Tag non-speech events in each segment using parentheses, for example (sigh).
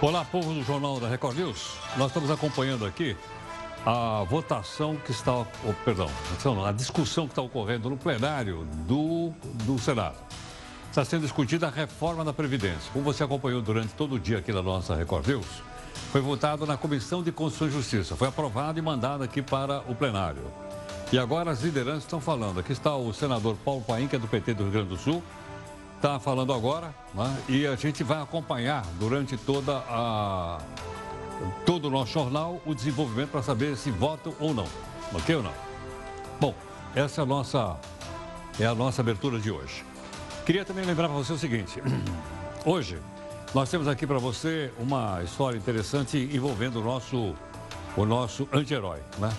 Olá, povo do Jornal da Record News. Nós estamos acompanhando aqui a votação que está, oh, perdão, a discussão que está ocorrendo no plenário do, do Senado. Está sendo discutida a reforma da Previdência. Como você acompanhou durante todo o dia aqui na nossa Record News, foi votado na Comissão de Constituição e Justiça. Foi aprovado e mandado aqui para o plenário. E agora as lideranças estão falando. Aqui está o senador Paulo Paim, que é do PT do Rio Grande do Sul, está falando agora, né? e a gente vai acompanhar durante toda a todo o nosso jornal o desenvolvimento para saber se votam ou não. Ok ou não? Bom, essa é a nossa, é a nossa abertura de hoje. Queria também lembrar para você o seguinte: (clears throat) hoje nós temos aqui para você uma história interessante envolvendo o nosso, o nosso anti-herói. Né?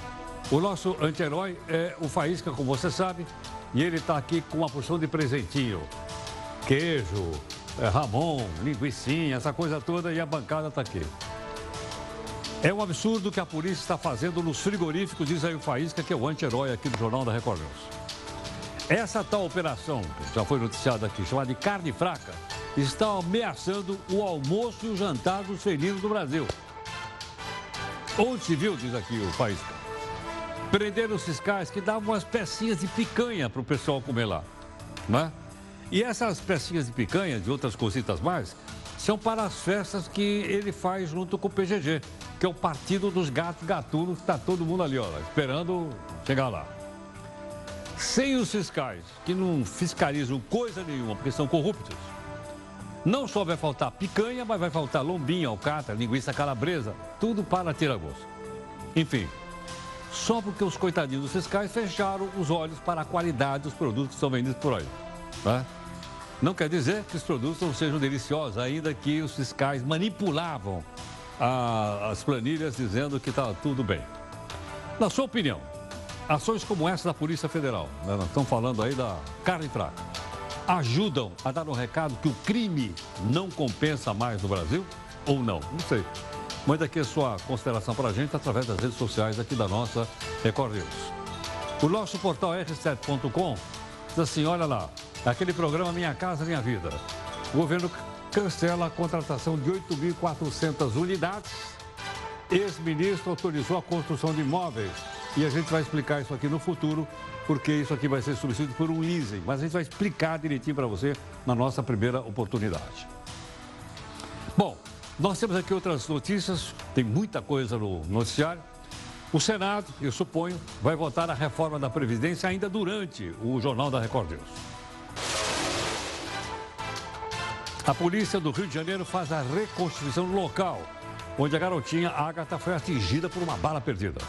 O nosso anti-herói é o Faísca, como você sabe, e ele está aqui com uma porção de presentinho. Queijo, é, ramon, linguiçinha, essa coisa toda, e a bancada está aqui. É um absurdo que a polícia está fazendo nos frigoríficos, diz aí o Faísca, que é o anti-herói aqui do Jornal da Record News. Essa tal operação, que já foi noticiada aqui, chamada de carne fraca, está ameaçando o almoço e o jantar dos felinos do Brasil. Onde se viu, diz aqui o Faísca, prenderam os fiscais que davam umas pecinhas de picanha para o pessoal comer lá. Né? E essas pecinhas de picanha, de outras cositas mais, são para as festas que ele faz junto com o PGG, que é o Partido dos Gatos Gatunos, que está todo mundo ali, ó, esperando chegar lá. Sem os fiscais, que não fiscalizam coisa nenhuma, porque são corruptos, não só vai faltar picanha, mas vai faltar lombinha, alcatra, linguiça calabresa, tudo para tirar gosto. Enfim, só porque os coitadinhos dos fiscais fecharam os olhos para a qualidade dos produtos que são vendidos por aí. Né? Não quer dizer que os produtos não sejam deliciosos, ainda que os fiscais manipulavam a, as planilhas dizendo que está tudo bem. Na sua opinião, ações como essa da Polícia Federal, né? nós estamos falando aí da carne fraca, ajudam a dar um recado que o crime não compensa mais no Brasil ou não? Não sei. Manda aqui a sua consideração para a gente através das redes sociais aqui da nossa Record News. O nosso portal r7.com diz assim, olha lá, aquele programa Minha Casa Minha Vida. O governo cancela a contratação de 8.400 unidades. Ex-ministro autorizou a construção de imóveis. E a gente vai explicar isso aqui no futuro, porque isso aqui vai ser substituído por um leasing. Mas a gente vai explicar direitinho para você na nossa primeira oportunidade. Bom, nós temos aqui outras notícias, tem muita coisa no noticiário. O Senado, eu suponho, vai votar a reforma da Previdência ainda durante o Jornal da Record News. A polícia do Rio de Janeiro faz a reconstituição do local, onde a garotinha Agatha foi atingida por uma bala perdida.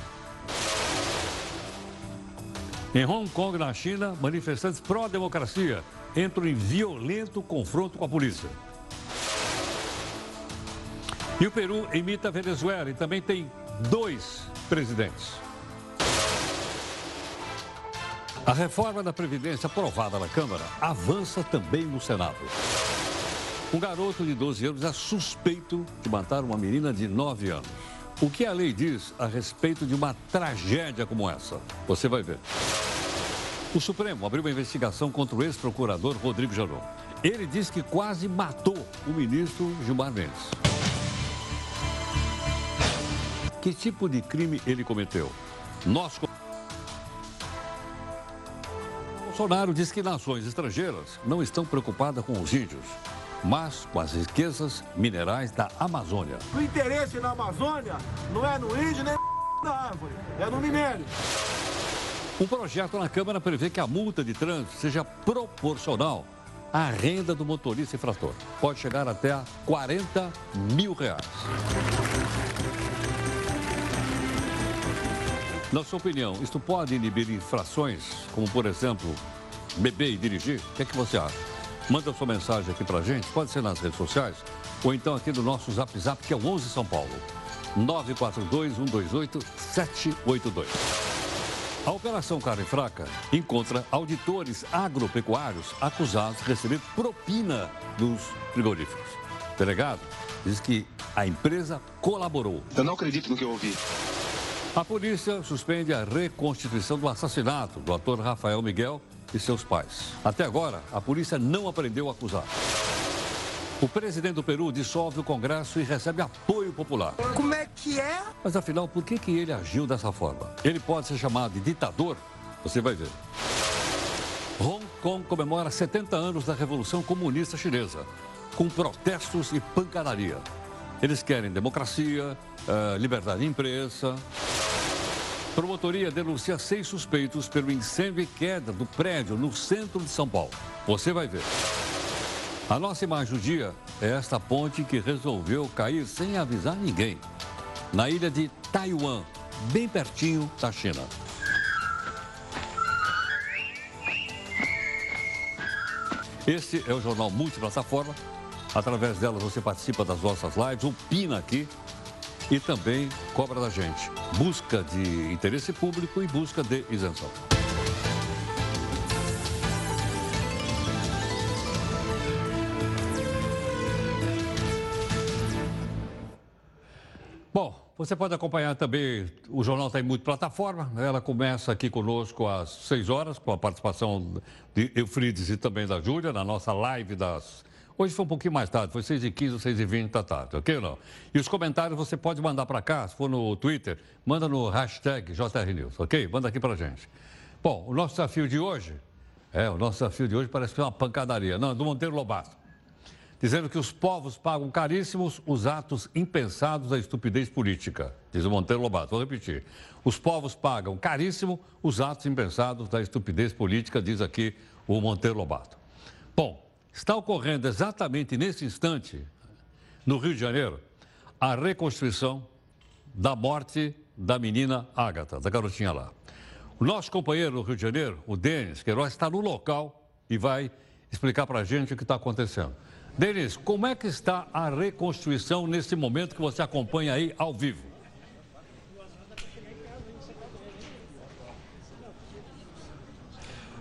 Em Hong Kong, na China, manifestantes pró-democracia entram em violento confronto com a polícia. E o Peru imita a Venezuela e também tem dois presidentes. A reforma da Previdência aprovada na Câmara avança também no Senado. Um garoto de 12 anos é suspeito de matar uma menina de 9 anos. O que a lei diz a respeito de uma tragédia como essa? Você vai ver. O Supremo abriu uma investigação contra o ex-procurador Rodrigo Janot. Ele diz que quase matou o ministro Gilmar Mendes. Que tipo de crime ele cometeu? Nós. Bolsonaro diz que nações estrangeiras não estão preocupadas com os índios, mas com as riquezas minerais da Amazônia. O interesse na Amazônia não é no índio nem na árvore, é no minério. Um projeto na Câmara prevê que a multa de trânsito seja proporcional à renda do motorista infrator. Pode chegar até a 40 mil reais. Na sua opinião, isto pode inibir infrações, como por exemplo, beber e dirigir? O que é que você acha? Manda sua mensagem aqui pra gente, pode ser nas redes sociais, ou então aqui no nosso Zap Zap, que é o 11 São Paulo, 942-128-782. A Operação Carne Fraca encontra auditores agropecuários acusados de receber propina dos frigoríficos. O delegado diz que a empresa colaborou. Eu não acredito no que eu ouvi. A polícia suspende a reconstituição do assassinato do ator Rafael Miguel e seus pais. Até agora, a polícia não apreendeu o acusado. O presidente do Peru dissolve o Congresso e recebe apoio popular. Como é que é? Mas afinal, por que, que ele agiu dessa forma? Ele pode ser chamado de ditador? Você vai ver. Hong Kong comemora 70 anos da Revolução Comunista Chinesa, com protestos e pancadaria. Eles querem democracia, eh, liberdade de imprensa. Promotoria denuncia seis suspeitos pelo incêndio e queda do prédio no centro de São Paulo. Você vai ver. A nossa imagem do dia é esta ponte que resolveu cair sem avisar ninguém, na ilha de Taiwan, bem pertinho da China. Este é o Jornal Multiplataforma. Através dela você participa das nossas lives, opina aqui e também cobra da gente. Busca de interesse público e busca de isenção. Bom, você pode acompanhar também, o jornal está em multiplataforma, né? ela começa aqui conosco às 6 horas, com a participação de Eufrides e também da Júlia, na nossa live das... Hoje foi um pouquinho mais tarde, foi 6h15 ou 6h20 da tarde, ok ou não? E os comentários você pode mandar para cá, se for no Twitter, manda no hashtag JRNews, ok? Manda aqui para gente. Bom, o nosso desafio de hoje, é, o nosso desafio de hoje parece que é uma pancadaria, não, do Monteiro Lobato dizendo que os povos pagam caríssimos os atos impensados da estupidez política, diz o Monteiro Lobato. Vou repetir. Os povos pagam caríssimo os atos impensados da estupidez política, diz aqui o Monteiro Lobato. Bom, está ocorrendo exatamente nesse instante, no Rio de Janeiro, a reconstrução da morte da menina Ágata, da garotinha lá. O nosso companheiro no Rio de Janeiro, o Denis Queiroz, está no local e vai explicar para a gente o que está acontecendo. Denis, como é que está a reconstrução nesse momento que você acompanha aí ao vivo?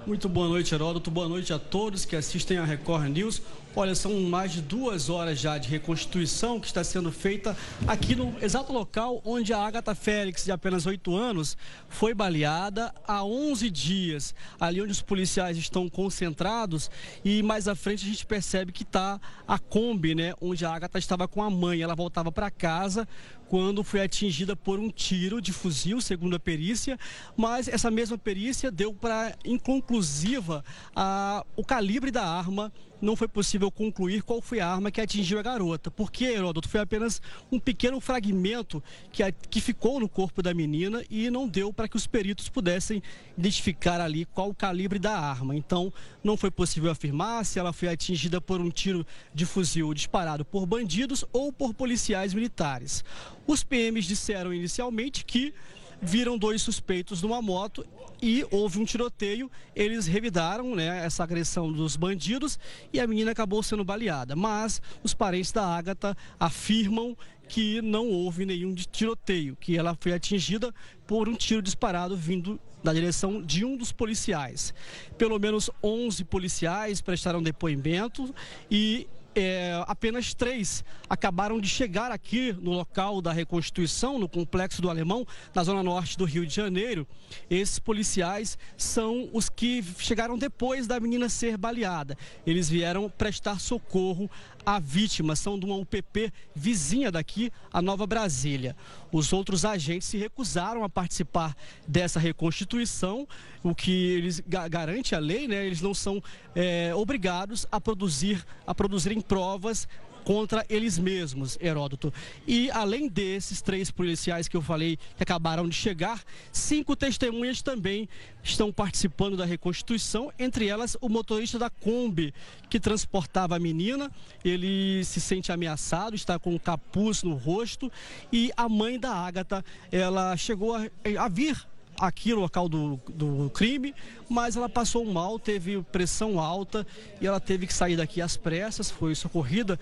Muito boa noite, Heródoto. Boa noite a todos que assistem a Record News. Olha, são mais de duas horas já de reconstituição que está sendo feita aqui no exato local onde a Agatha Félix, de apenas oito anos, foi baleada há 11 dias. Ali onde os policiais estão concentrados e mais à frente a gente percebe que está a Kombi, né? Onde a Agatha estava com a mãe. Ela voltava para casa quando foi atingida por um tiro de fuzil, segundo a perícia, mas essa mesma perícia deu para inconclusiva a, o calibre da arma não foi possível concluir qual foi a arma que atingiu a garota. Porque, Heródoto, foi apenas um pequeno fragmento que, a, que ficou no corpo da menina e não deu para que os peritos pudessem identificar ali qual o calibre da arma. Então, não foi possível afirmar se ela foi atingida por um tiro de fuzil disparado por bandidos ou por policiais militares. Os PMs disseram inicialmente que viram dois suspeitos numa moto e houve um tiroteio. Eles revidaram né, essa agressão dos bandidos e a menina acabou sendo baleada. Mas os parentes da Ágata afirmam que não houve nenhum tiroteio, que ela foi atingida por um tiro disparado vindo da direção de um dos policiais. Pelo menos 11 policiais prestaram depoimento e é, apenas três acabaram de chegar aqui no local da reconstituição, no complexo do Alemão, na zona norte do Rio de Janeiro. Esses policiais são os que chegaram depois da menina ser baleada. Eles vieram prestar socorro à vítima, são de uma UPP vizinha daqui, a Nova Brasília. Os outros agentes se recusaram a participar dessa reconstituição, o que eles garante a lei, né? Eles não são é, obrigados a produzir, a produzirem provas contra eles mesmos, Heródoto. E além desses três policiais que eu falei que acabaram de chegar, cinco testemunhas também estão participando da reconstituição, entre elas o motorista da Kombi que transportava a menina. Ele se sente ameaçado, está com um capuz no rosto e a mãe da Ágata, ela chegou a, a vir aqui no local do, do crime, mas ela passou mal, teve pressão alta e ela teve que sair daqui às pressas, foi socorrida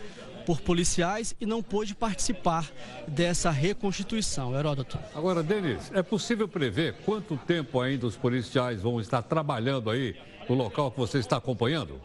por policiais e não pôde participar dessa reconstituição. Heródoto. Agora, Denis, é possível prever quanto tempo ainda os policiais vão estar trabalhando aí no local que você está acompanhando?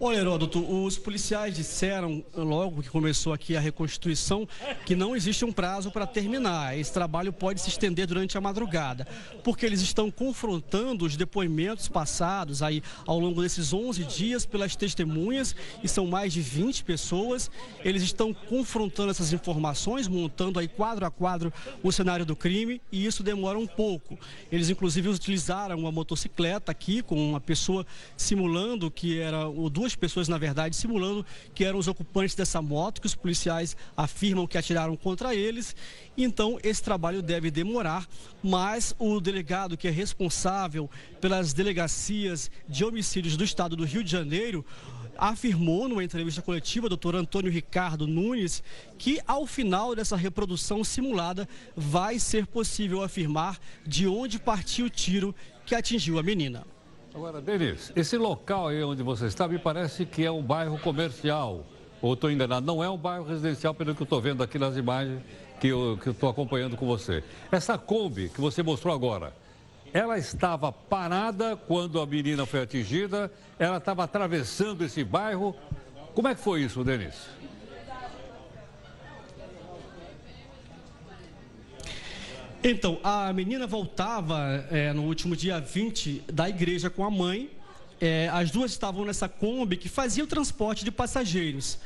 Olha, Heródoto, os policiais disseram, logo que começou aqui a reconstituição, que não existe um prazo para terminar. Esse trabalho pode se estender durante a madrugada, porque eles estão confrontando os depoimentos passados aí ao longo desses 11 dias pelas testemunhas, e são mais de 20 pessoas. Eles estão confrontando essas informações, montando aí quadro a quadro o cenário do crime, e isso demora um pouco. Eles, inclusive, utilizaram uma motocicleta aqui com uma pessoa simulando que era o duas duas pessoas, na verdade, simulando que eram os ocupantes dessa moto, que os policiais afirmam que atiraram contra eles. Então, esse trabalho deve demorar, mas o delegado que é responsável pelas delegacias de homicídios do estado do Rio de Janeiro, afirmou numa entrevista coletiva, doutor Antônio Ricardo Nunes, que ao final dessa reprodução simulada vai ser possível afirmar de onde partiu o tiro que atingiu a menina. Agora, Denis, esse local aí onde você está me parece que é um bairro comercial. Ou estou enganado? Não é um bairro residencial, pelo que eu estou vendo aqui nas imagens que eu estou acompanhando com você. Essa Kombi que você mostrou agora, ela estava parada quando a menina foi atingida, ela estava atravessando esse bairro. Como é que foi isso, Denis? Então, a menina voltava é, no último dia 20 da igreja com a mãe. É, as duas estavam nessa Kombi que fazia o transporte de passageiros.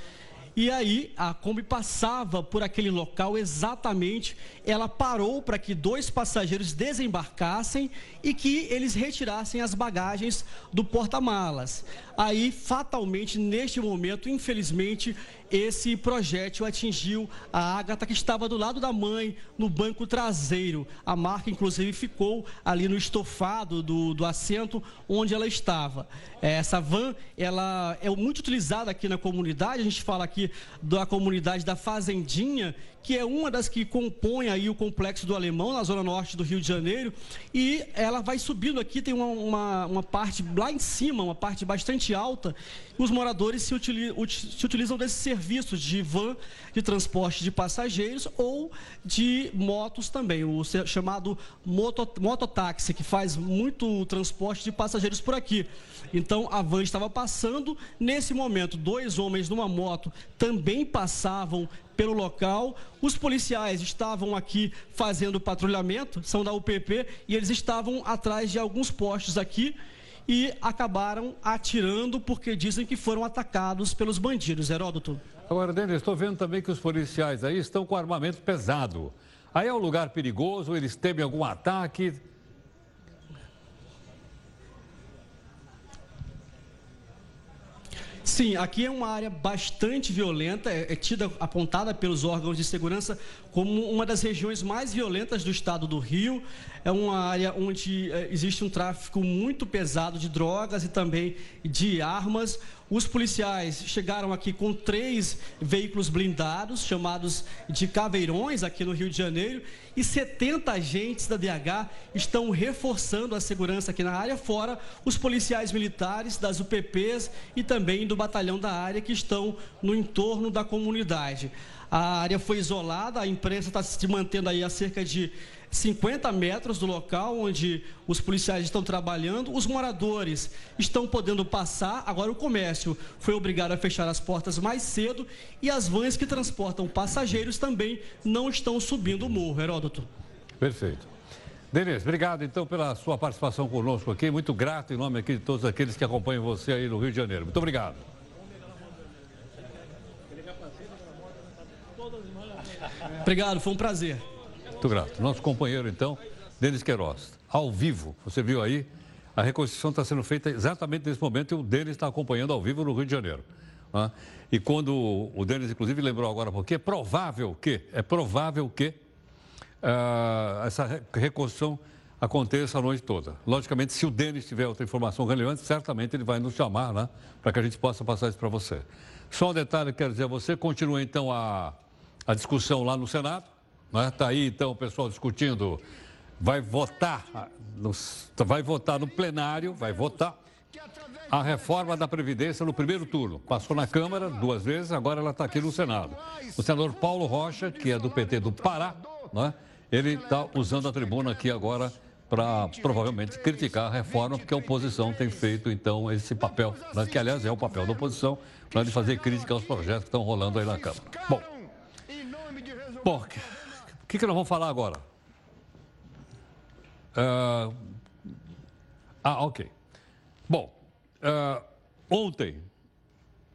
E aí a Kombi passava por aquele local exatamente. Ela parou para que dois passageiros desembarcassem e que eles retirassem as bagagens do porta-malas. Aí, fatalmente, neste momento, infelizmente, esse projétil atingiu a Ágata, que estava do lado da mãe, no banco traseiro. A marca, inclusive, ficou ali no estofado do, do assento onde ela estava. É, essa van, ela é muito utilizada aqui na comunidade. A gente fala aqui da comunidade da Fazendinha, que é uma das que compõe aí o complexo do Alemão, na zona norte do Rio de Janeiro. E ela vai subindo aqui, tem uma, uma, uma parte lá em cima, uma parte bastante alta. Os moradores se, utilizam, se utilizam desses serviços de van de transporte de passageiros ou de motos também, o chamado moto, mototáxi, que faz muito transporte de passageiros por aqui. Então a van estava passando. Nesse momento, dois homens numa moto também passavam pelo local. Os policiais estavam aqui fazendo patrulhamento, são da UPP, e eles estavam atrás de alguns postes aqui e acabaram atirando porque dizem que foram atacados pelos bandidos. Heródoto. Agora, Denis, estou vendo também que os policiais aí estão com armamento pesado. Aí é um lugar perigoso, eles temem algum ataque. Sim, aqui é uma área bastante violenta, é, é, tida, apontada pelos órgãos de segurança como uma das regiões mais violentas do estado do Rio. É uma área onde é, existe um tráfico muito pesado de drogas e também de armas. Os policiais chegaram aqui com três veículos blindados, chamados de caveirões, aqui no Rio de Janeiro, e 70 agentes da DH estão reforçando a segurança aqui na área, fora os policiais militares das UPPs e também do batalhão da área que estão no entorno da comunidade. A área foi isolada, a imprensa está se mantendo aí a cerca de 50 metros do local onde os policiais estão trabalhando. Os moradores estão podendo passar. Agora, o comércio foi obrigado a fechar as portas mais cedo e as vans que transportam passageiros também não estão subindo o morro. Heródoto. Perfeito. Denise, obrigado então pela sua participação conosco aqui. Muito grato em nome aqui de todos aqueles que acompanham você aí no Rio de Janeiro. Muito obrigado. Obrigado, foi um prazer. Muito grato. Nosso companheiro, então, Denis Queiroz, ao vivo. Você viu aí, a reconstrução está sendo feita exatamente nesse momento e o Denis está acompanhando ao vivo no Rio de Janeiro. Né? E quando o Denis, inclusive, lembrou agora porque é provável que, é provável que uh, essa reconstrução aconteça a noite toda. Logicamente, se o Denis tiver outra informação relevante, certamente ele vai nos chamar, né? Para que a gente possa passar isso para você. Só um detalhe que quero dizer a você, continua então a, a discussão lá no Senado. Está né? Aí, então, o pessoal discutindo. Vai votar, no, vai votar no plenário, vai votar a reforma da Previdência no primeiro turno. Passou na Câmara duas vezes, agora ela está aqui no Senado. O senador Paulo Rocha, que é do PT do Pará, né? ele está usando a tribuna aqui agora para provavelmente criticar a reforma, porque a oposição tem feito então esse papel, né, que aliás é o papel da oposição, para de fazer crítica aos projetos que estão rolando aí na Câmara. Bom, bom que, que nós vamos falar agora? Uh, ah, ok. Bom, uh, ontem,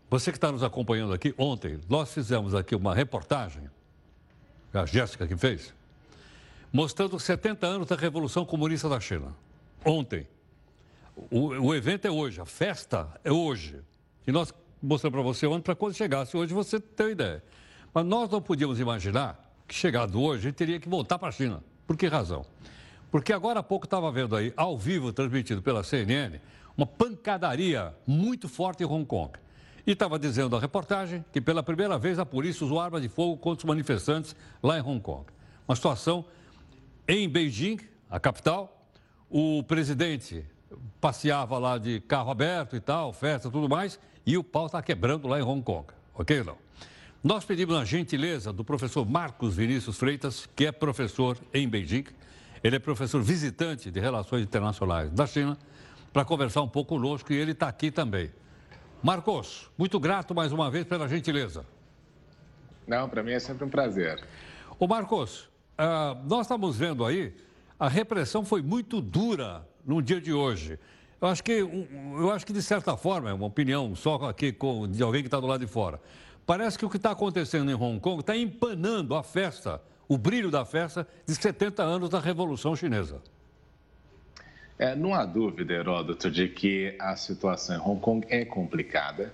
você que está nos acompanhando aqui, ontem nós fizemos aqui uma reportagem, a Jéssica que fez, mostrando 70 anos da Revolução Comunista da China. Ontem. O, o evento é hoje, a festa é hoje. E nós mostramos para você ontem, para quando chegasse hoje você ter uma ideia. Mas nós não podíamos imaginar que chegado hoje gente teria que voltar para a China. Por que razão? Porque agora há pouco estava vendo aí, ao vivo, transmitido pela CNN, uma pancadaria muito forte em Hong Kong. E estava dizendo a reportagem que pela primeira vez a polícia usou arma de fogo contra os manifestantes lá em Hong Kong. Uma situação em Beijing, a capital, o presidente passeava lá de carro aberto e tal, festa e tudo mais, e o pau está quebrando lá em Hong Kong. Ok, não? Nós pedimos a gentileza do professor Marcos Vinícius Freitas, que é professor em Beijing. Ele é professor visitante de Relações Internacionais da China, para conversar um pouco conosco e ele está aqui também. Marcos, muito grato mais uma vez pela gentileza. Não, para mim é sempre um prazer. Ô Marcos, ah, nós estamos vendo aí, a repressão foi muito dura no dia de hoje. Eu acho que, eu acho que de certa forma, é uma opinião só aqui com, de alguém que está do lado de fora. Parece que o que está acontecendo em Hong Kong está empanando a festa, o brilho da festa de 70 anos da Revolução Chinesa. É, não há dúvida, Heródoto, de que a situação em Hong Kong é complicada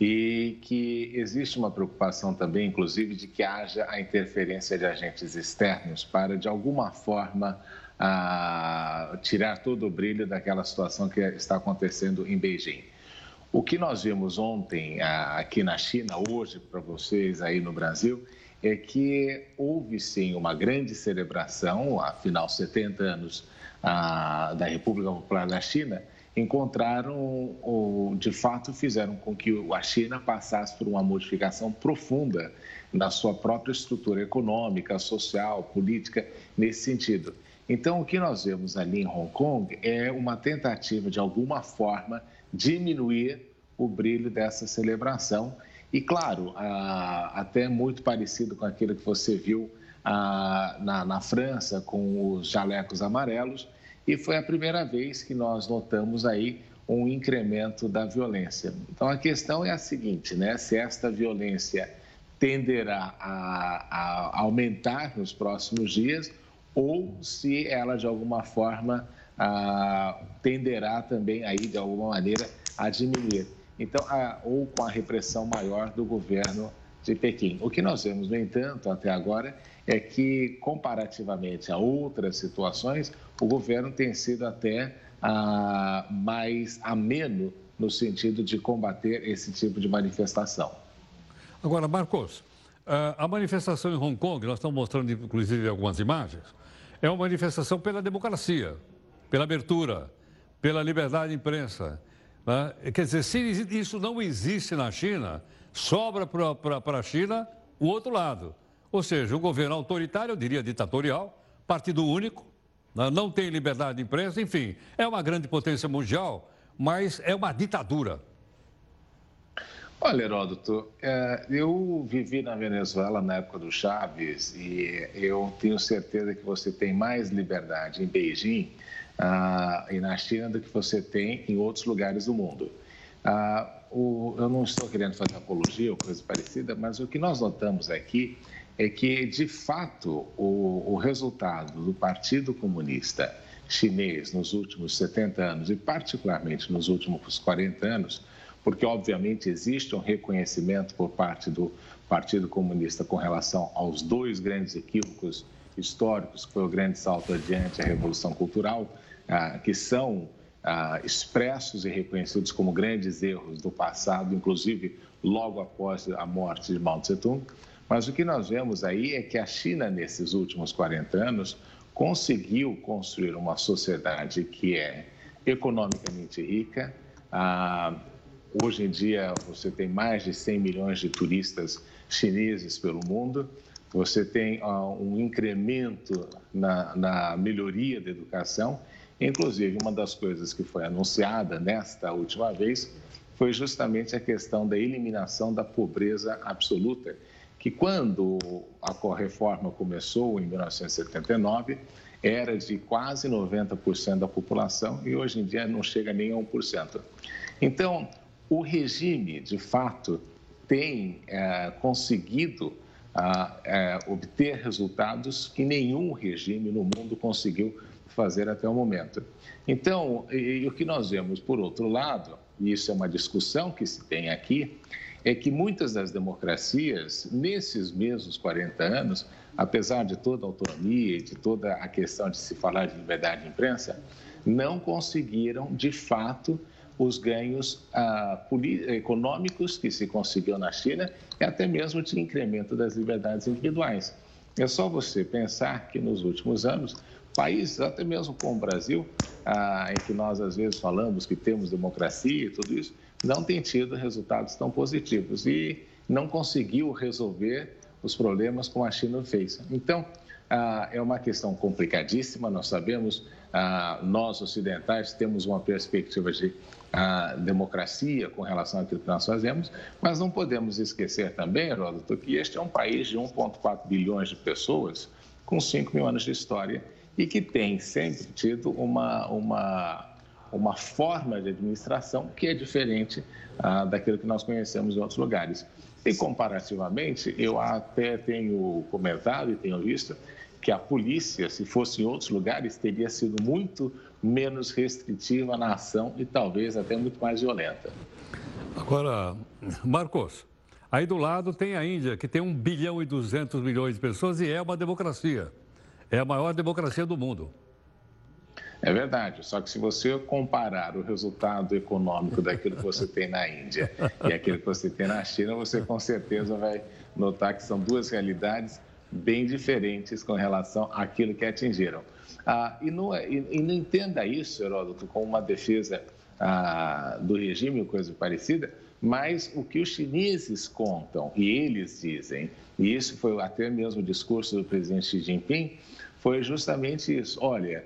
e que existe uma preocupação também, inclusive, de que haja a interferência de agentes externos para, de alguma forma, a, tirar todo o brilho daquela situação que está acontecendo em Beijing. O que nós vimos ontem aqui na China, hoje para vocês aí no Brasil, é que houve sim uma grande celebração, afinal 70 anos da República Popular da China, encontraram, ou, de fato, fizeram com que a China passasse por uma modificação profunda na sua própria estrutura econômica, social, política, nesse sentido. Então, o que nós vemos ali em Hong Kong é uma tentativa, de alguma forma, diminuir o brilho dessa celebração. E, claro, até muito parecido com aquilo que você viu na, França, com os jalecos amarelos, e foi a primeira vez que nós notamos aí um incremento da violência. Então a questão é a seguinte, né? Se esta violência tenderá a, aumentar nos próximos dias ou se ela de alguma forma tenderá também aí de alguma maneira a diminuir. Então, a, ou com a repressão maior do governo de Pequim. O que nós vemos, no entanto, até agora, é que, comparativamente a outras situações, o governo tem sido até ah, mais ameno no sentido de combater esse tipo de manifestação. Agora, Marcos, ah, a manifestação em Hong Kong, nós estamos mostrando inclusive algumas imagens, é uma manifestação pela democracia, pela abertura, pela liberdade de imprensa. Né? Quer dizer, se isso não existe na China, sobra para a China o outro lado. Ou seja, o governo autoritário, eu diria ditatorial, partido único, né, não tem liberdade de imprensa, enfim, é uma grande potência mundial, mas é uma ditadura. Olha, Heródoto, é, eu vivi na Venezuela na época do Chaves e eu tenho certeza que você tem mais liberdade em Beijing ah, e na China do que você tem em outros lugares do mundo. Ah, eu não estou querendo fazer apologia ou coisa parecida, mas o que nós notamos aqui é que, de fato, o, o resultado do Partido Comunista Chinês nos últimos 70 anos, e particularmente nos últimos 40 anos, porque, obviamente, existe um reconhecimento por parte do Partido Comunista com relação aos dois grandes equívocos históricos, que foi o grande salto adiante, a Revolução Cultural, que são ah, expressos e reconhecidos como grandes erros do passado, inclusive logo após a morte de Mao Tse-tung. Mas o que nós vemos aí é que a China, nesses últimos 40 anos, conseguiu construir uma sociedade que é economicamente rica. Ah, hoje em dia, você tem mais de 100 milhões de turistas chineses pelo mundo. você tem um incremento na, na melhoria da educação. Inclusive, uma das coisas que foi anunciada nesta última vez foi justamente a questão da eliminação da pobreza absoluta, que quando a reforma começou em 1979, era de quase 90% da população e hoje em dia não chega nem a 1%. Então, o regime, de fato, tem é, conseguido é, obter resultados que nenhum regime no mundo conseguiu fazer até o momento. Então, e, e o que nós vemos, por outro lado, e isso é uma discussão que se tem aqui, é que muitas das democracias, nesses mesmos 40 anos, apesar de toda a autonomia e de toda a questão de se falar de liberdade de imprensa, não conseguiram, de fato, os ganhos ah, econômicos que se conseguiu na China e até mesmo de incremento das liberdades individuais. É só você pensar que nos últimos anos, países, até mesmo como o Brasil, ah, em que nós às vezes falamos que temos democracia e tudo isso, não tem tido resultados tão positivos e não conseguiu resolver os problemas como a China fez. Então, ah, é uma questão complicadíssima, nós sabemos, ah, nós ocidentais temos uma perspectiva de a democracia com relação àquilo que nós fazemos, mas não podemos esquecer também, Heródoto, que este é um país de 1,4 bilhões de pessoas, com 5 mil anos de história, e que tem sempre tido uma, uma, uma forma de administração que é diferente ah, daquilo que nós conhecemos em outros lugares. E comparativamente, eu até tenho comentado e tenho visto que a polícia, se fosse em outros lugares, teria sido muito menos restritiva na ação e talvez até muito mais violenta. Agora, Marcos, aí do lado tem a Índia, que tem 1 bilhão e 200 milhões de pessoas e é uma democracia. É a maior democracia do mundo. É verdade, só que se você comparar o resultado econômico daquilo que você (laughs) tem na Índia e aquilo que você tem na China, você com certeza vai notar que são duas realidades bem diferentes com relação àquilo que atingiram. Ah, e, não, é, e, e, não entenda isso, Heródoto, como uma defesa ah, do regime ou coisa parecida, mas o que os chineses contam e eles dizem, e isso foi até mesmo o discurso do presidente Xi Jinping, foi justamente isso. Olha,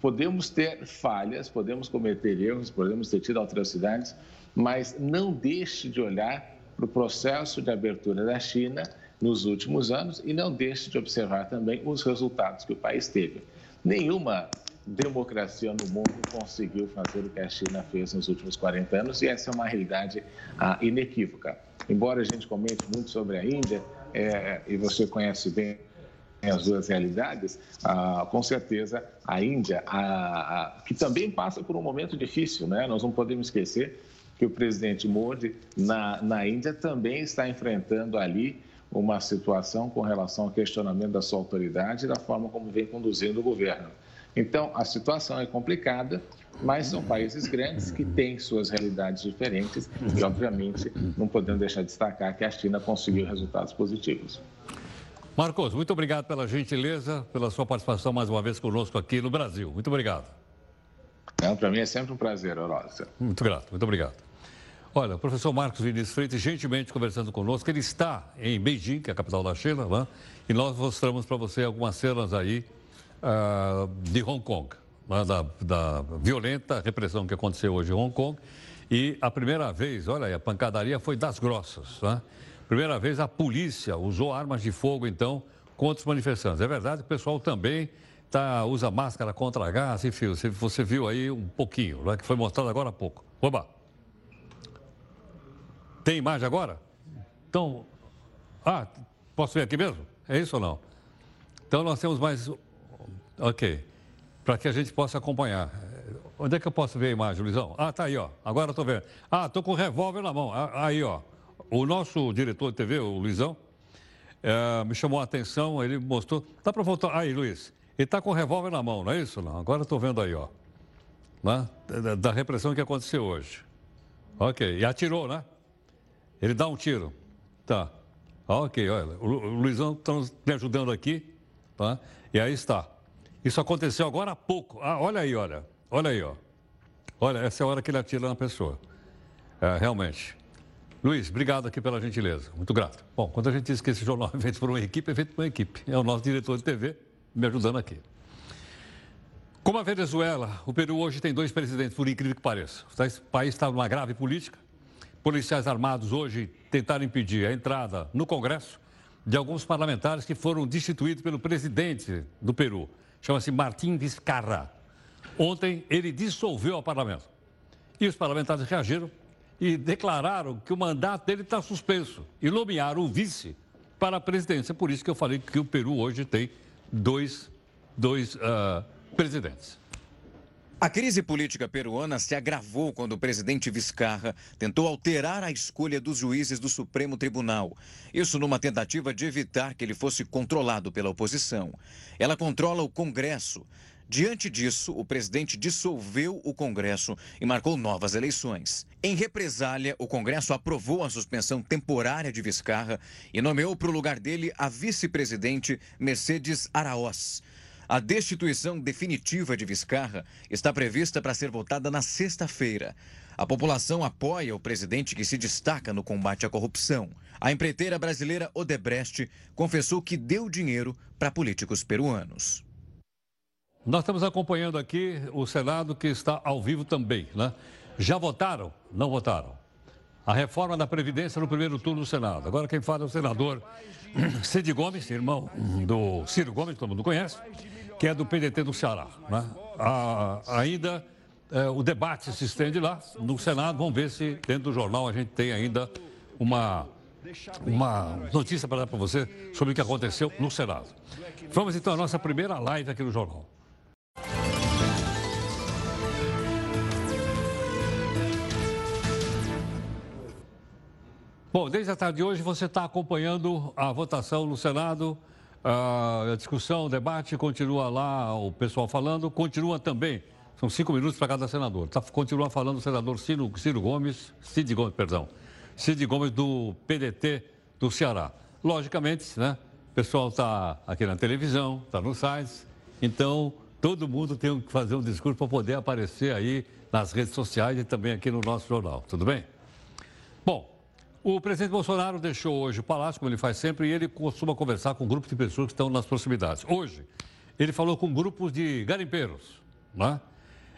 podemos ter falhas, podemos cometer erros, podemos ter tido atrocidades, mas não deixe de olhar para o processo de abertura da China nos últimos anos e não deixe de observar também os resultados que o país teve. Nenhuma democracia no mundo conseguiu fazer o que a China fez nos últimos 40 anos e essa é uma realidade ah, inequívoca. Embora a gente comente muito sobre a Índia, é, e você conhece bem as duas realidades, ah, com certeza a Índia, ah, que também passa por um momento difícil, né? nós não podemos esquecer que o presidente Modi, na, na Índia, também está enfrentando ali uma situação com relação ao questionamento da sua autoridade e da forma como vem conduzindo o governo. Então, a situação é complicada, mas são países grandes que têm suas realidades diferentes e, obviamente, não podemos deixar de destacar que a China conseguiu resultados positivos. Marcos, muito obrigado pela gentileza, pela sua participação mais uma vez conosco aqui no Brasil. Muito obrigado. Para mim é sempre um prazer, Horócio. Muito grato, muito obrigado. Olha, o professor Marcos Vinícius Freitas, gentilmente conversando conosco, ele está em Beijing, que é a capital da China, né? e nós mostramos para você algumas cenas aí uh, de Hong Kong? Da, da, violenta repressão que aconteceu hoje em Hong Kong. E a primeira vez, olha aí, a pancadaria foi das grossas. Né? Primeira vez a polícia usou armas de fogo, então, contra os manifestantes. É verdade que o pessoal também tá, usa máscara contra gás, enfim, você, viu aí um pouquinho, né? que foi mostrado agora há pouco. Oba! Tem imagem agora? Então, ah, posso ver aqui mesmo? É isso ou não? Então nós temos mais. Ok. Para que a gente possa acompanhar. Onde é que eu posso ver a imagem, Luizão? Ah, tá aí, ó. Agora estou vendo. Ah, estou com o revólver na mão. Ah, aí, ó. O nosso diretor de TV, o Luizão, é, me chamou a atenção, ele mostrou. Dá para voltar. Aí, Luiz. Ele está com o revólver na mão, não é isso? Não? Agora estou vendo aí, ó. Né? Da, da repressão que aconteceu hoje. Ok. E atirou, né? Ele dá um tiro. Tá. Ok, olha. O Luizão está me ajudando aqui. Tá? E aí está. Isso aconteceu agora há pouco. Ah, olha aí, olha. Olha aí, ó. Olha, essa é a hora que ele atira na pessoa. É, realmente. Luiz, obrigado aqui pela gentileza. Muito grato. Bom, quando a gente diz que esse jornal é feito por uma equipe, é feito por uma equipe. É o nosso diretor de TV me ajudando aqui. Como a Venezuela, o Peru hoje tem dois presidentes, por incrível que pareça. O país está numa grave política. Policiais armados hoje tentaram impedir a entrada no Congresso de alguns parlamentares que foram destituídos pelo presidente do Peru. Chama-se Martim Vizcarra. Ontem ele dissolveu o parlamento. E os parlamentares reagiram e declararam que o mandato dele está suspenso e nomearam o vice para a presidência. Por isso que eu falei que o Peru hoje tem dois, dois uh, presidentes. A crise política peruana se agravou quando o presidente Vizcarra tentou alterar a escolha dos juízes do Supremo Tribunal. Isso numa tentativa de evitar que ele fosse controlado pela oposição. Ela controla o Congresso. Diante disso, o presidente dissolveu o Congresso e marcou novas eleições. Em represália, o Congresso aprovou a suspensão temporária de Vizcarra e nomeou para o lugar dele a vice-presidente Mercedes Araoz. A destituição definitiva de Vizcarra está prevista para ser votada na sexta-feira. A população apoia o presidente que se destaca no combate à corrupção. A empreiteira brasileira Odebrecht confessou que deu dinheiro para políticos peruanos. Nós estamos acompanhando aqui o Senado que está ao vivo também, né? Já votaram? Não votaram. A reforma da Previdência no primeiro turno do Senado. Agora quem fala é o senador Cid Gomes, irmão do Ciro Gomes, todo mundo conhece, que é do PDT do Ceará. Né? Ah, ainda é, o debate se estende lá no Senado. Vamos ver se dentro do jornal a gente tem ainda uma, uma notícia para dar para você sobre o que aconteceu no Senado. Vamos então à nossa primeira live aqui no jornal. Bom, desde a tarde de hoje você está acompanhando a votação no Senado, a discussão, o debate, continua lá o pessoal falando, continua também, são cinco minutos para cada senador, tá, continua falando o senador Ciro, Ciro Gomes, Cid Gomes, perdão, Cid Gomes do PDT do Ceará. Logicamente, né, o pessoal está aqui na televisão, está nos sites, então todo mundo tem que fazer um discurso para poder aparecer aí nas redes sociais e também aqui no nosso jornal, tudo bem? Bom, o presidente Bolsonaro deixou hoje o palácio, como ele faz sempre, e ele costuma conversar com grupos de pessoas que estão nas proximidades. Hoje, ele falou com grupos de garimpeiros, né?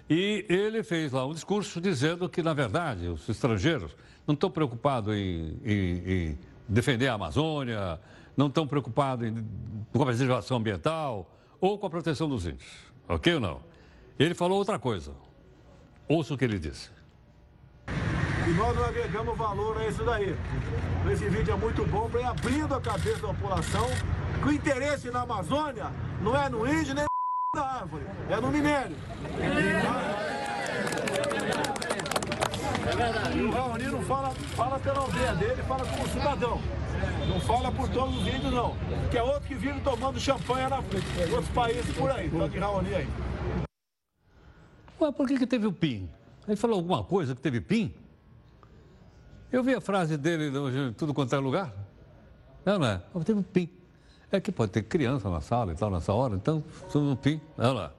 E ele fez lá um discurso dizendo que, na verdade, os estrangeiros não estão preocupados em, em, em defender a Amazônia, não estão preocupados com a preservação ambiental ou com a proteção dos índios. Ok ou não? Ele falou outra coisa. Ouça o que ele disse. E nós não agregamos valor a isso daí. Esse vídeo é muito bom ir abrindo a cabeça da população que o interesse na Amazônia não é no índio nem na árvore, é no minério. E o Raoni não fala, fala pela aldeia dele, fala como cidadão. Não fala por todos os índios, não. Que é outro que vive tomando champanhe na frente. Outros países por aí, tá de Raoni aí. Ué, por que, que teve o PIN? Ele falou alguma coisa que teve PIN? Eu vi a frase dele em tudo quanto é lugar. Não, não é? Teve um PIN. É que pode ter criança na sala e tal nessa hora, então tudo no PIN. Olha lá.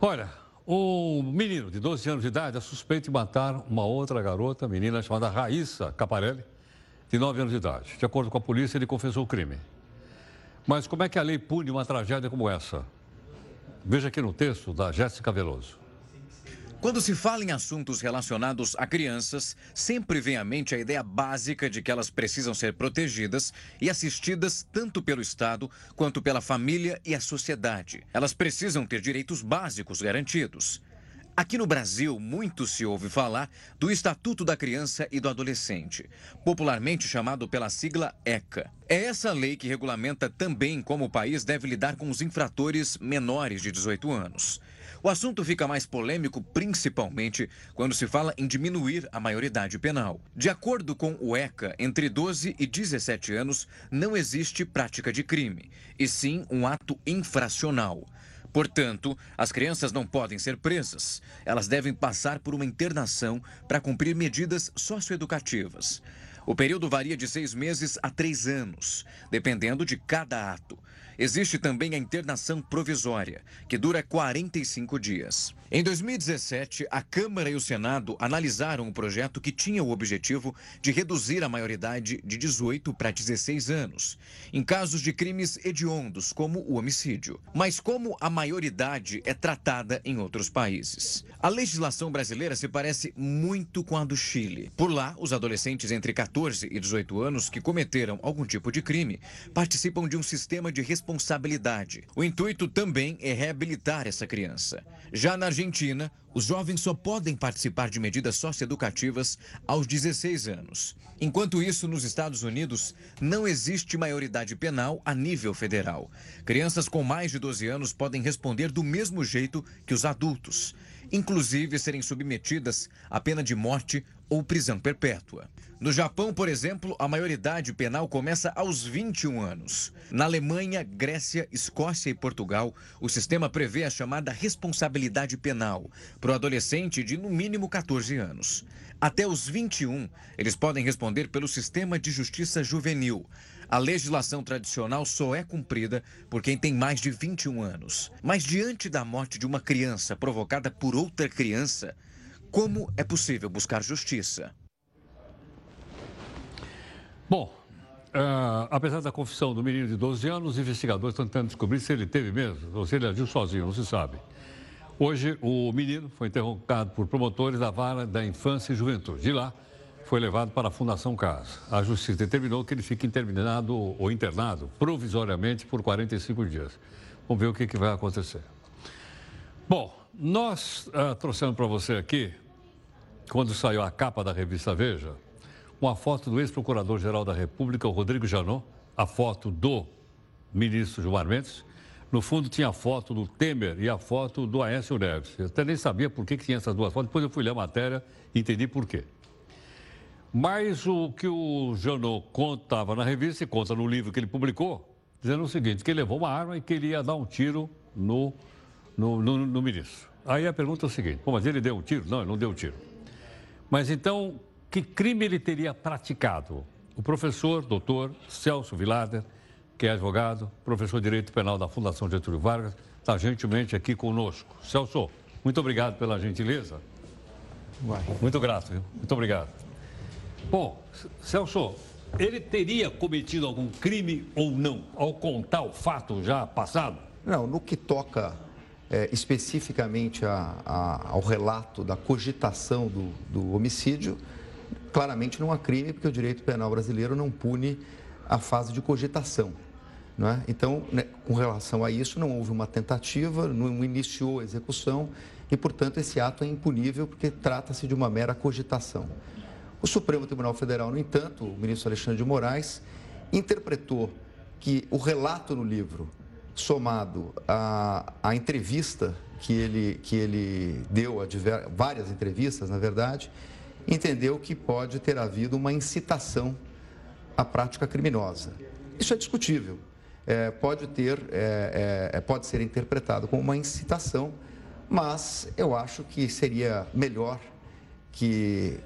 Olha, um menino de 12 anos de idade é suspeito de matar uma outra garota, menina chamada Raíssa Caparelli, de 9 anos de idade. De acordo com a polícia, ele confessou o crime. Mas como é que a lei pune uma tragédia como essa? Veja aqui no texto da Jéssica Veloso. Quando se fala em assuntos relacionados a crianças, sempre vem à mente a ideia básica de que elas precisam ser protegidas e assistidas tanto pelo Estado quanto pela família e a sociedade. Elas precisam ter direitos básicos garantidos. Aqui no Brasil, muito se ouve falar do Estatuto da Criança e do Adolescente, popularmente chamado pela sigla ECA. É essa lei que regulamenta também como o país deve lidar com os infratores menores de 18 anos. O assunto fica mais polêmico principalmente quando se fala em diminuir a maioridade penal. De acordo com o ECA, entre 12 e 17 anos não existe prática de crime, e sim um ato infracional. Portanto, as crianças não podem ser presas. Elas devem passar por uma internação para cumprir medidas socioeducativas. O período varia de seis meses a três anos, dependendo de cada ato. Existe também a internação provisória, que dura 45 dias. Em 2017, a Câmara e o Senado analisaram um projeto que tinha o objetivo de reduzir a maioridade de 18 para 16 anos, em casos de crimes hediondos, como o homicídio. Mas como a maioridade é tratada em outros países? A legislação brasileira se parece muito com a do Chile. Por lá, os adolescentes entre 14 e 18 anos que cometeram algum tipo de crime participam de um sistema de responsabilidade. O intuito também é reabilitar essa criança. Já na Argentina, Argentina os jovens só podem participar de medidas socioeducativas aos 16 anos. Enquanto isso, nos Estados Unidos, não existe maioridade penal a nível federal. Crianças com mais de 12 anos podem responder do mesmo jeito que os adultos, inclusive serem submetidas à pena de morte ou prisão perpétua. No Japão, por exemplo, a maioridade penal começa aos 21 anos. Na Alemanha, Grécia, Escócia e Portugal, o sistema prevê a chamada responsabilidade penal para o adolescente de no mínimo 14 anos. Até os 21, eles podem responder pelo sistema de justiça juvenil. A legislação tradicional só é cumprida por quem tem mais de 21 anos. Mas diante da morte de uma criança provocada por outra criança, como é possível buscar justiça? Bom, uh, apesar da confissão do menino de 12 anos, os investigadores estão tentando descobrir se ele teve mesmo ou se ele agiu sozinho, não se sabe. Hoje, o menino foi interrogado por promotores da vara da infância e juventude. De lá, foi levado para a Fundação Casa. A justiça determinou que ele fique internado ou internado provisoriamente por 45 dias. Vamos ver o que, que vai acontecer. Bom, nós uh, trouxemos para você aqui, quando saiu a capa da revista Veja, uma foto do ex-procurador-geral da República, o Rodrigo Janot, a foto do ministro Gilmar Mendes. No fundo tinha a foto do Temer e a foto do Aécio Neves. Eu até nem sabia por que, que tinha essas duas fotos, depois eu fui ler a matéria e entendi por quê. Mas o que o Janot contava na revista e conta no livro que ele publicou, dizendo o seguinte, que ele levou uma arma e que ele ia dar um tiro no, no, no, no ministro. Aí a pergunta é o seguinte, mas ele deu um tiro? Não, ele não deu um tiro. Mas então, que crime ele teria praticado? O professor, doutor Celso Vilader, que é advogado, professor de Direito Penal da Fundação Getúlio Vargas, está gentilmente aqui conosco. Celso, muito obrigado pela gentileza. Vai. Muito grato, viu? Muito obrigado. Bom, Celso, ele teria cometido algum crime ou não, ao contar o fato já passado? Não, no que toca é, especificamente a, a, ao relato da cogitação do, do homicídio, claramente não há crime, porque o direito penal brasileiro não pune a fase de cogitação. É? Então, né, com relação a isso, não houve uma tentativa, não iniciou a execução e, portanto, esse ato é impunível porque trata-se de uma mera cogitação. O Supremo Tribunal Federal, no entanto, o ministro Alexandre de Moraes, interpretou que o relato no livro, somado à, à entrevista que ele, que ele deu, a diver, várias entrevistas, na verdade, entendeu que pode ter havido uma incitação à prática criminosa. Isso é discutível. É, pode ter, é, é, é, pode ser interpretado como uma incitação, mas eu acho que seria melhor que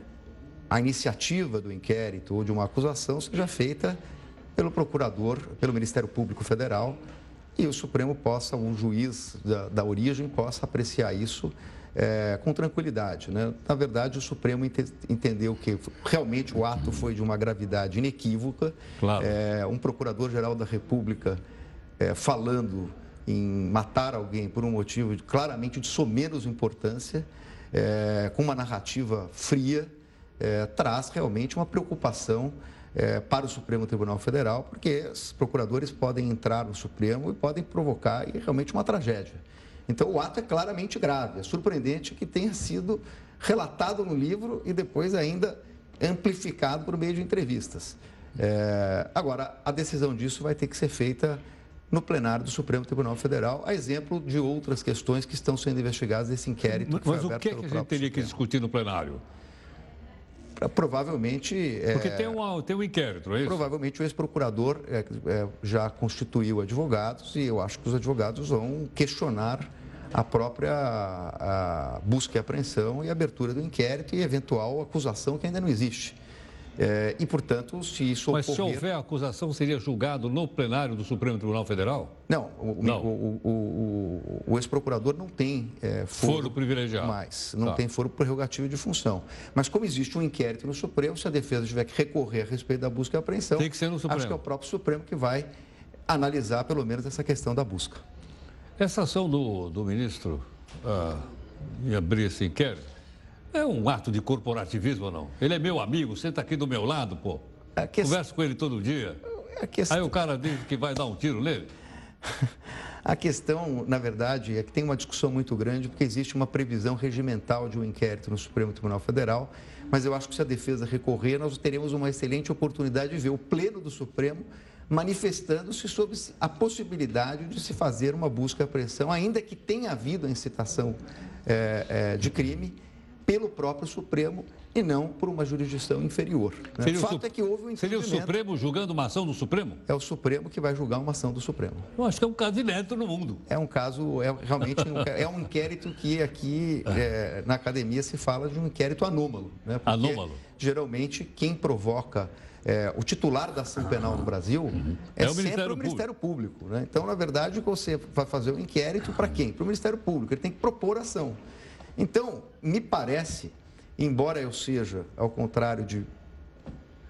a iniciativa do inquérito ou de uma acusação seja feita pelo procurador, pelo Ministério Público Federal e o Supremo possa, o juiz da, da origem, possa apreciar isso é, com tranquilidade. Né? Na verdade, o Supremo ente entendeu que realmente o ato foi de uma gravidade inequívoca. Claro. É, um procurador-geral da República é, falando em matar alguém por um motivo de, claramente de somenos importância, é, com uma narrativa fria, é, traz realmente uma preocupação é, para o Supremo Tribunal Federal, porque os procuradores podem entrar no Supremo e podem provocar realmente uma tragédia. Então, o ato é claramente grave. É surpreendente que tenha sido relatado no livro e depois ainda amplificado por meio de entrevistas. É, agora, a decisão disso vai ter que ser feita no plenário do Supremo Tribunal Federal, a exemplo de outras questões que estão sendo investigadas nesse inquérito. Mas, que mas o que, é que a gente teria Supremo. que discutir no plenário? Provavelmente. Porque é, tem, um, tem um inquérito, é isso? Provavelmente o ex-procurador é, é, já constituiu advogados e eu acho que os advogados vão questionar a própria a busca e apreensão e abertura do inquérito e eventual acusação que ainda não existe. É, e, portanto, se isso Mas ocorrer... se houver acusação, seria julgado no plenário do Supremo Tribunal Federal? Não, o, Não. o, o, o, o ex-procurador não tem é, foro, Foro privilegiado. mais, não Tá. tem foro prerrogativo de função. Mas como existe um inquérito no Supremo, se a defesa tiver que recorrer a respeito da busca e apreensão, Tem que ser no Supremo. acho que é o próprio Supremo que vai analisar, pelo menos, essa questão da busca. Essa ação do, do ministro ah, em abrir esse inquérito é um ato de corporativismo ou não? Ele é meu amigo, senta aqui do meu lado, pô. Converso com ele todo dia. Questão... Aí o cara diz que vai dar um tiro nele. (laughs) A questão, na verdade, é que tem uma discussão muito grande, porque existe uma previsão regimental de um inquérito no Supremo Tribunal Federal, mas eu acho que se a defesa recorrer, nós teremos uma excelente oportunidade de ver o Pleno do Supremo manifestando-se sobre a possibilidade de se fazer uma busca e apreensão, ainda que tenha havido a incitação eh, eh, de crime pelo próprio Supremo e não por uma jurisdição inferior. né? Seria O fato é que houve um Seria o. Supremo julgando uma ação do Supremo? É o Supremo que vai julgar uma ação do Supremo. Eu acho que é um caso inédito no mundo. É um caso, é realmente um, é um inquérito que aqui (laughs) é, na academia se fala de um inquérito anômalo. Né? Porque, Anômalo. Geralmente, quem provoca é, o titular da ação penal no Brasil é, É o sempre Ministério o Ministério Público. né? Então, na verdade, você vai fazer o inquérito para quem? Para o Ministério Público. Ele tem que propor ação. Então, me parece, embora eu seja, ao contrário de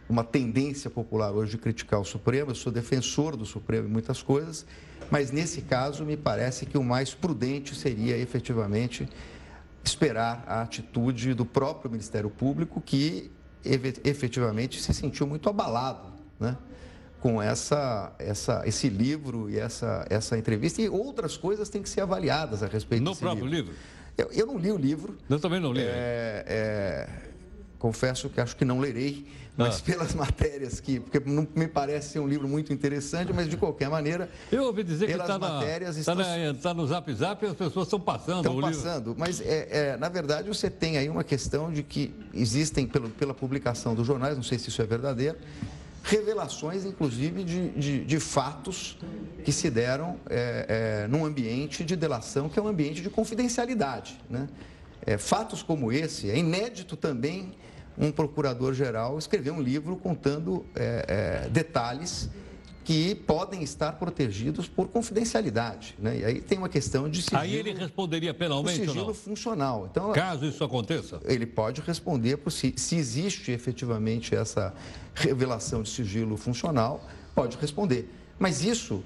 uma tendência popular hoje de criticar o Supremo, eu sou defensor do Supremo em muitas coisas, mas nesse caso me parece que o mais prudente seria efetivamente esperar a atitude do próprio Ministério Público, que efetivamente se sentiu muito abalado né, com essa, essa, esse livro e essa, essa entrevista, e outras coisas têm que ser avaliadas a respeito No desse próprio livro? Eu, eu não li o livro, Eu também não li. é, é, confesso que acho que não lerei, mas Ah. pelas (laughs) matérias que. Porque não me parece ser um livro muito interessante, mas de qualquer maneira. Eu ouvi dizer que está na, matérias tá estão- na- tá no Zap Zap e as pessoas estão passando Estão o livro. passando, mas é, é, na verdade você tem aí uma questão de que existem, pelo, pela publicação dos jornais, não sei se isso é verdadeiro, revelações, inclusive, de, de, de fatos que se deram é, é, num ambiente de delação que é um ambiente de confidencialidade. Né? É, fatos como esse, é inédito também um procurador-geral escrever um livro contando é, é, detalhes que podem estar protegidos por confidencialidade. Né? E aí tem uma questão de sigilo, Aí ele responderia penalmente ou sigilo não? funcional. Então, Caso isso aconteça? ele pode responder por se, se existe efetivamente essa revelação de sigilo funcional, pode responder. Mas isso,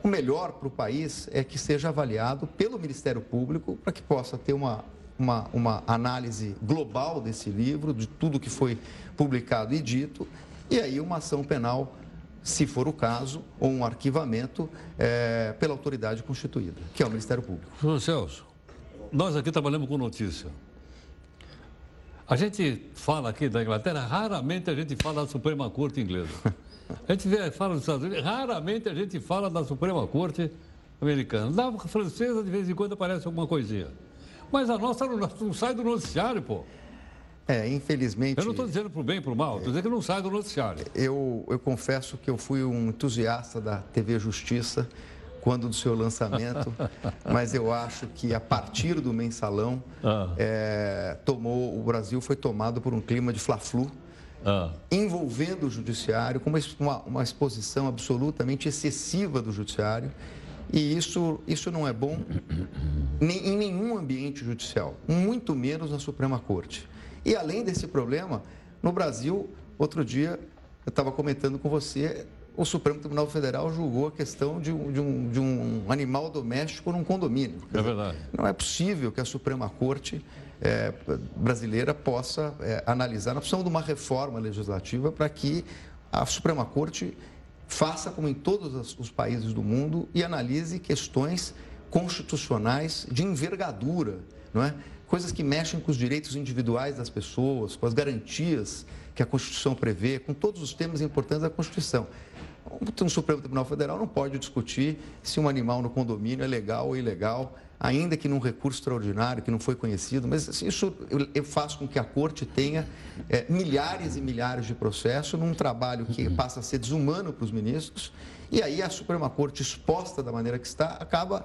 o melhor para o país é que seja avaliado pelo Ministério Público para que possa ter uma, uma, uma análise global desse livro, de tudo que foi publicado e dito, e aí uma ação penal, se for o caso, ou um arquivamento eh, pela autoridade constituída, que é o Ministério Público. Senhor Celso, nós aqui trabalhamos com notícia. A gente fala aqui da Inglaterra, raramente a gente fala da Suprema Corte inglesa. A gente vê, fala dos Estados Unidos, raramente a gente fala da Suprema Corte americana. Da francesa, de vez em quando aparece alguma coisinha. Mas a nossa não, não sai do noticiário, pô. É, infelizmente. Eu não estou dizendo para o bem e para o mal, estou dizendo que não sai do noticiário. Eu, eu confesso que eu fui um entusiasta da TV Justiça quando do seu lançamento, (laughs) mas eu acho que a partir do mensalão Ah. é, tomou o Brasil foi tomado por um clima de fla-flu Ah, envolvendo o judiciário com uma, uma, exposição absolutamente excessiva do judiciário e isso isso não é bom em nenhum ambiente judicial, muito menos na Suprema Corte. E além desse problema, no Brasil, outro dia, eu estava comentando com você, o Supremo Tribunal Federal julgou a questão de um, de um, de um animal doméstico num condomínio. É dizer, verdade. Não é possível que a Suprema Corte eh, brasileira possa eh, analisar, nós precisamos de uma reforma legislativa para que a Suprema Corte faça como em todos os- os países do mundo e analise questões constitucionais de envergadura, não é? Coisas que mexem com os direitos individuais das pessoas, com as garantias que a Constituição prevê, com todos os temas importantes da Constituição. O Supremo Tribunal Federal não pode discutir se um animal no condomínio é legal ou ilegal, ainda que num recurso extraordinário que não foi conhecido, mas assim, isso faz com que a corte tenha eh, milhares e milhares de processos num trabalho que passa a ser desumano para os ministros, e aí a Suprema Corte, exposta da maneira que está, acaba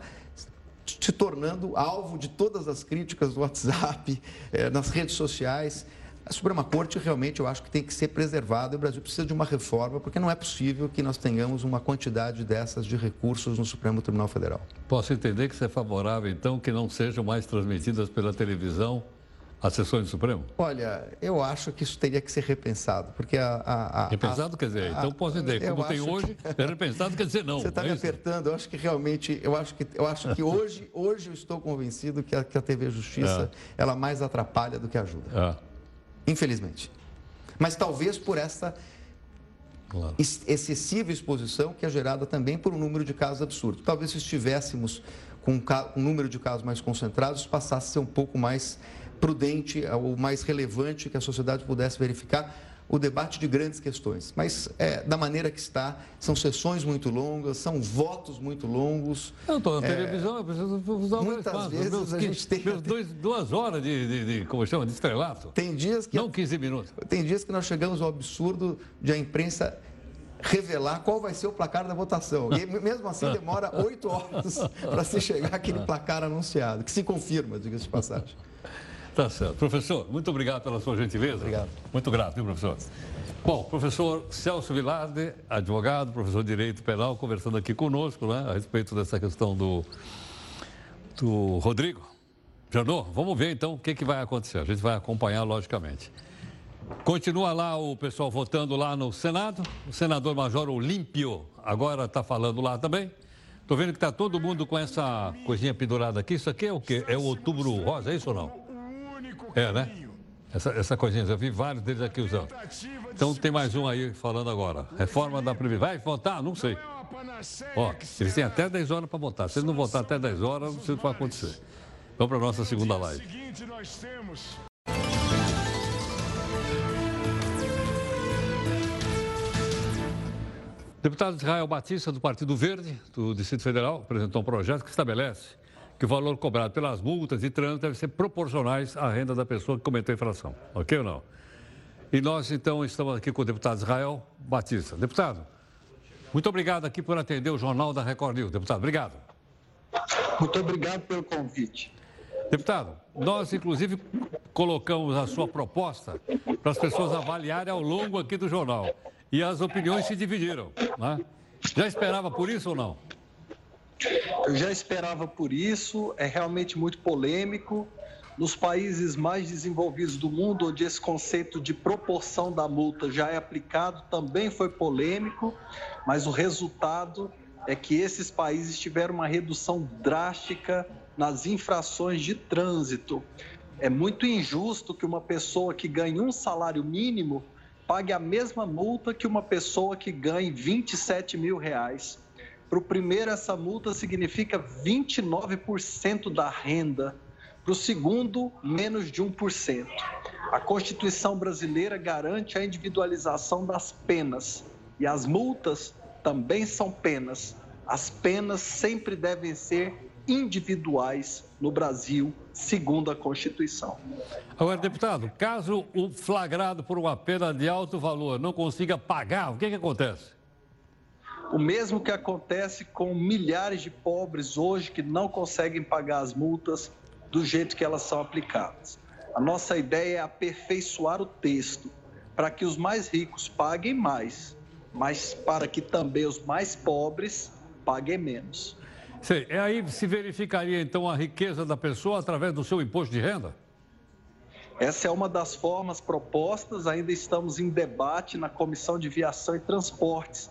se tornando alvo de todas as críticas do WhatsApp, (laughs) eh, nas redes sociais. A Suprema Corte realmente eu acho que tem que ser preservada e o Brasil precisa de uma reforma, porque não é possível que nós tenhamos uma quantidade dessas de recursos no Supremo Tribunal Federal. Posso entender que você é favorável, então, que não sejam mais transmitidas pela televisão as sessões do Supremo? Olha, eu acho que isso teria que ser repensado, porque a... a, a repensado a, quer dizer, então posso entender, como tem hoje, que... é repensado quer dizer não. (laughs) Você está é me isso? apertando, eu acho que realmente, eu acho que, eu acho que hoje, (laughs) hoje eu estou convencido que a, que a TV Justiça, é. ela mais atrapalha do que ajuda. É. Infelizmente. Mas talvez por essa claro. excessiva exposição que é gerada também por um número de casos absurdos. Talvez se estivéssemos com um número de casos mais concentrados, passasse a ser um pouco mais prudente, é o mais relevante que a sociedade pudesse verificar o debate de grandes questões. Mas, é, da maneira que está, são sessões muito longas, são votos muito longos. Eu estou na é, televisão, eu preciso usar Muitas vezes meus, a gente tem... Meus dois, duas horas de, de, de, como chama, de estrelato. Tem dias que... Não 15 minutos. Tem dias que nós chegamos ao absurdo de a imprensa revelar qual vai ser o placar da votação. E mesmo assim demora oito horas (laughs) para se chegar àquele placar anunciado, que se confirma, diga-se de passagem. Tá certo. Professor, muito obrigado pela sua gentileza. Obrigado. Muito grato, viu, professor? Bom, professor Celso Vilarde, advogado, professor de Direito Penal, conversando aqui conosco né, a respeito dessa questão do, do Rodrigo. Janot, vamos ver então o que, que vai acontecer. A gente vai acompanhar, logicamente. Continua lá o pessoal votando lá no Senado. O senador Major Olímpio agora está falando lá também. Estou vendo que está todo mundo com essa coisinha pendurada aqui. Isso aqui é o quê? É o outubro rosa, é isso ou não? É, né? Essa, essa coisinha, eu vi vários deles aqui usando. Então tem mais um aí falando agora. Reforma da Previdência. Vai votar? Não sei. Ó, eles têm até 10 horas para votar. Se eles não votar até 10 horas, não sei o que vai acontecer. Vamos para a nossa segunda live. Deputado Israel Batista, do Partido Verde, do Distrito Federal, apresentou um projeto que estabelece que o valor cobrado pelas multas de trânsito deve ser proporcionais à renda da pessoa que cometeu a infração. Ok ou não? E nós, então, estamos aqui com o deputado Israel Batista. Deputado, muito obrigado aqui por atender o Jornal da Record News. Deputado, obrigado. Muito obrigado pelo convite. Deputado, nós, inclusive, colocamos a sua proposta para as pessoas avaliarem ao longo aqui do jornal. E as opiniões se dividiram. Né? Já esperava por isso ou não? Eu já esperava por isso, é realmente muito polêmico. Nos países mais desenvolvidos do mundo, onde esse conceito de proporção da multa já é aplicado, também foi polêmico, mas o resultado é que esses países tiveram uma redução drástica nas infrações de trânsito. É muito injusto que uma pessoa que ganhe um salário mínimo pague a mesma multa que uma pessoa que ganhe 27 mil reais. Para o primeiro, essa multa significa 29% da renda. Para o segundo, menos de 1%. A Constituição brasileira garante a individualização das penas. E as multas também são penas. As penas sempre devem ser individuais no Brasil, segundo a Constituição. Agora, deputado, caso o flagrado por uma pena de alto valor não consiga pagar, o que, que acontece? O mesmo que acontece com milhares de pobres hoje que não conseguem pagar as multas do jeito que elas são aplicadas. A nossa ideia é aperfeiçoar o texto para que os mais ricos paguem mais, mas para que também os mais pobres paguem menos. Sei, é aí se verificaria então a riqueza da pessoa através do seu imposto de renda? Essa é uma das formas propostas, ainda estamos em debate na Comissão de Viação e Transportes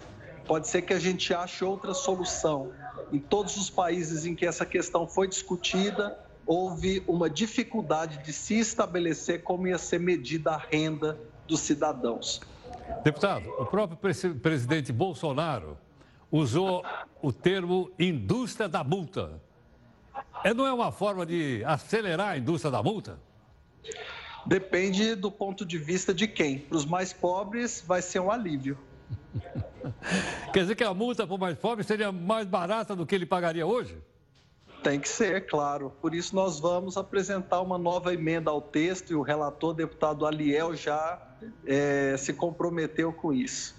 Pode ser que a gente ache outra solução. Em todos os países em que essa questão foi discutida, houve uma dificuldade de se estabelecer como ia ser medida a renda dos cidadãos. Deputado, o próprio presidente Bolsonaro usou o termo indústria da multa. É, não é uma forma de acelerar a indústria da multa? Depende do ponto de vista de quem. Para os mais pobres, vai ser um alívio. (laughs) (laughs) Quer dizer que a multa para o mais pobre seria mais barata do que ele pagaria hoje? Tem que ser, claro. Por isso nós vamos apresentar uma nova emenda ao texto e o relator, deputado Aliel, já é, se comprometeu com isso.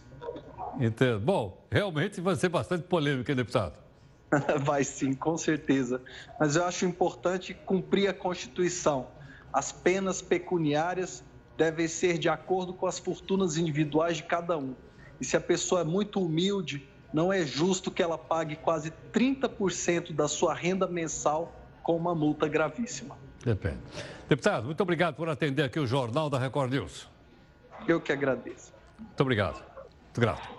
Entendo. Bom, realmente vai ser bastante polêmico, hein, deputado? (laughs) vai sim, com certeza. Mas eu acho importante cumprir a Constituição. As penas pecuniárias devem ser de acordo com as fortunas individuais de cada um. E se a pessoa é muito humilde, não é justo que ela pague quase 30% da sua renda mensal com uma multa gravíssima. Depende. Deputado, muito obrigado por atender aqui o Jornal da Record News. Eu que agradeço. Muito obrigado. Muito grato.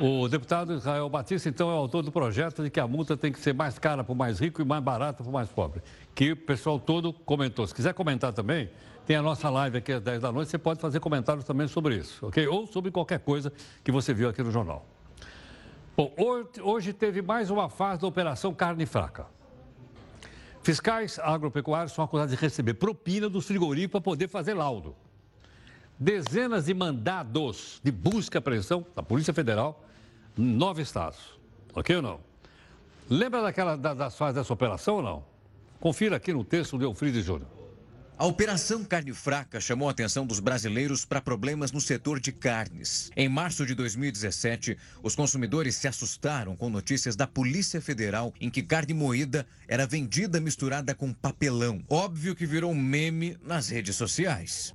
O deputado Israel Batista, então, é o autor do projeto de que a multa tem que ser mais cara para o mais rico e mais barata para o mais pobre. Que o pessoal todo comentou. Se quiser comentar também, tem a nossa live aqui às 10 da noite, você pode fazer comentários também sobre isso, ok? Ou sobre qualquer coisa que você viu aqui no jornal. Bom, hoje teve mais uma fase da Operação Carne Fraca. Fiscais agropecuários são acusados de receber propina dos frigoríficos para poder fazer laudo. Dezenas de mandados de busca e apreensão da Polícia Federal em nove estados. Ok ou não? Lembra daquela, das fases dessa operação ou não? Confira aqui no texto do Eufrides Júnior. A Operação Carne Fraca chamou a atenção dos brasileiros para problemas no setor de carnes. Em março de 2017, os consumidores se assustaram com notícias da Polícia Federal em que carne moída era vendida misturada com papelão. Óbvio que virou um meme nas redes sociais.